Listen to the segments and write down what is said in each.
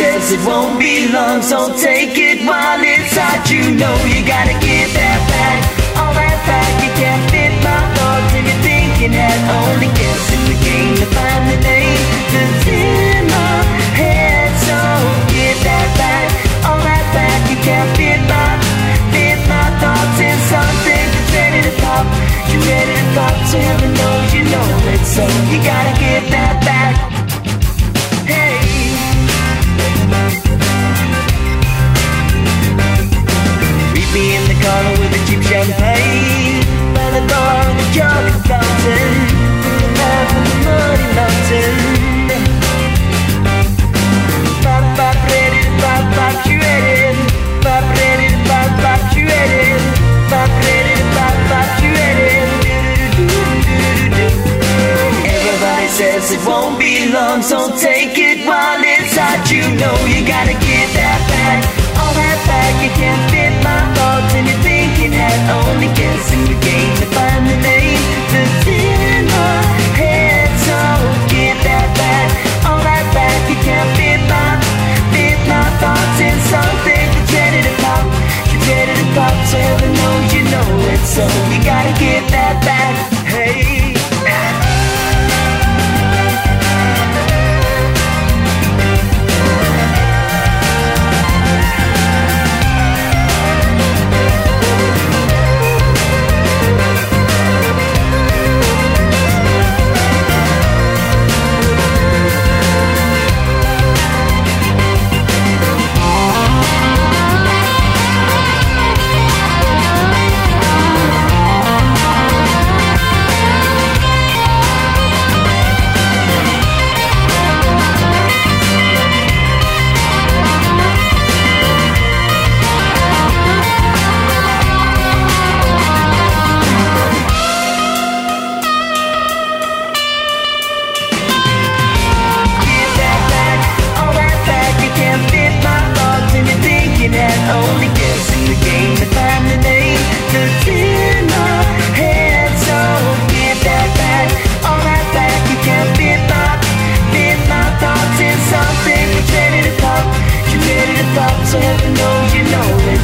says it won't be long, so take it while it's hot. You know you gotta give that back. All that back, you can't fit my thoughts, and you're thinking that only guessing the game to find the name that's in my head. So give that back. All that back, you can't fit my fit my thoughts in something that's ready to pop. You ready to pop, so heaven knows you know it. So you gotta give fountain the muddy mountain ready you ready ready you ready ready you ready Everybody says it won't be long, so take it while it's hot. You know you gotta get So you gotta get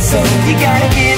So you gotta give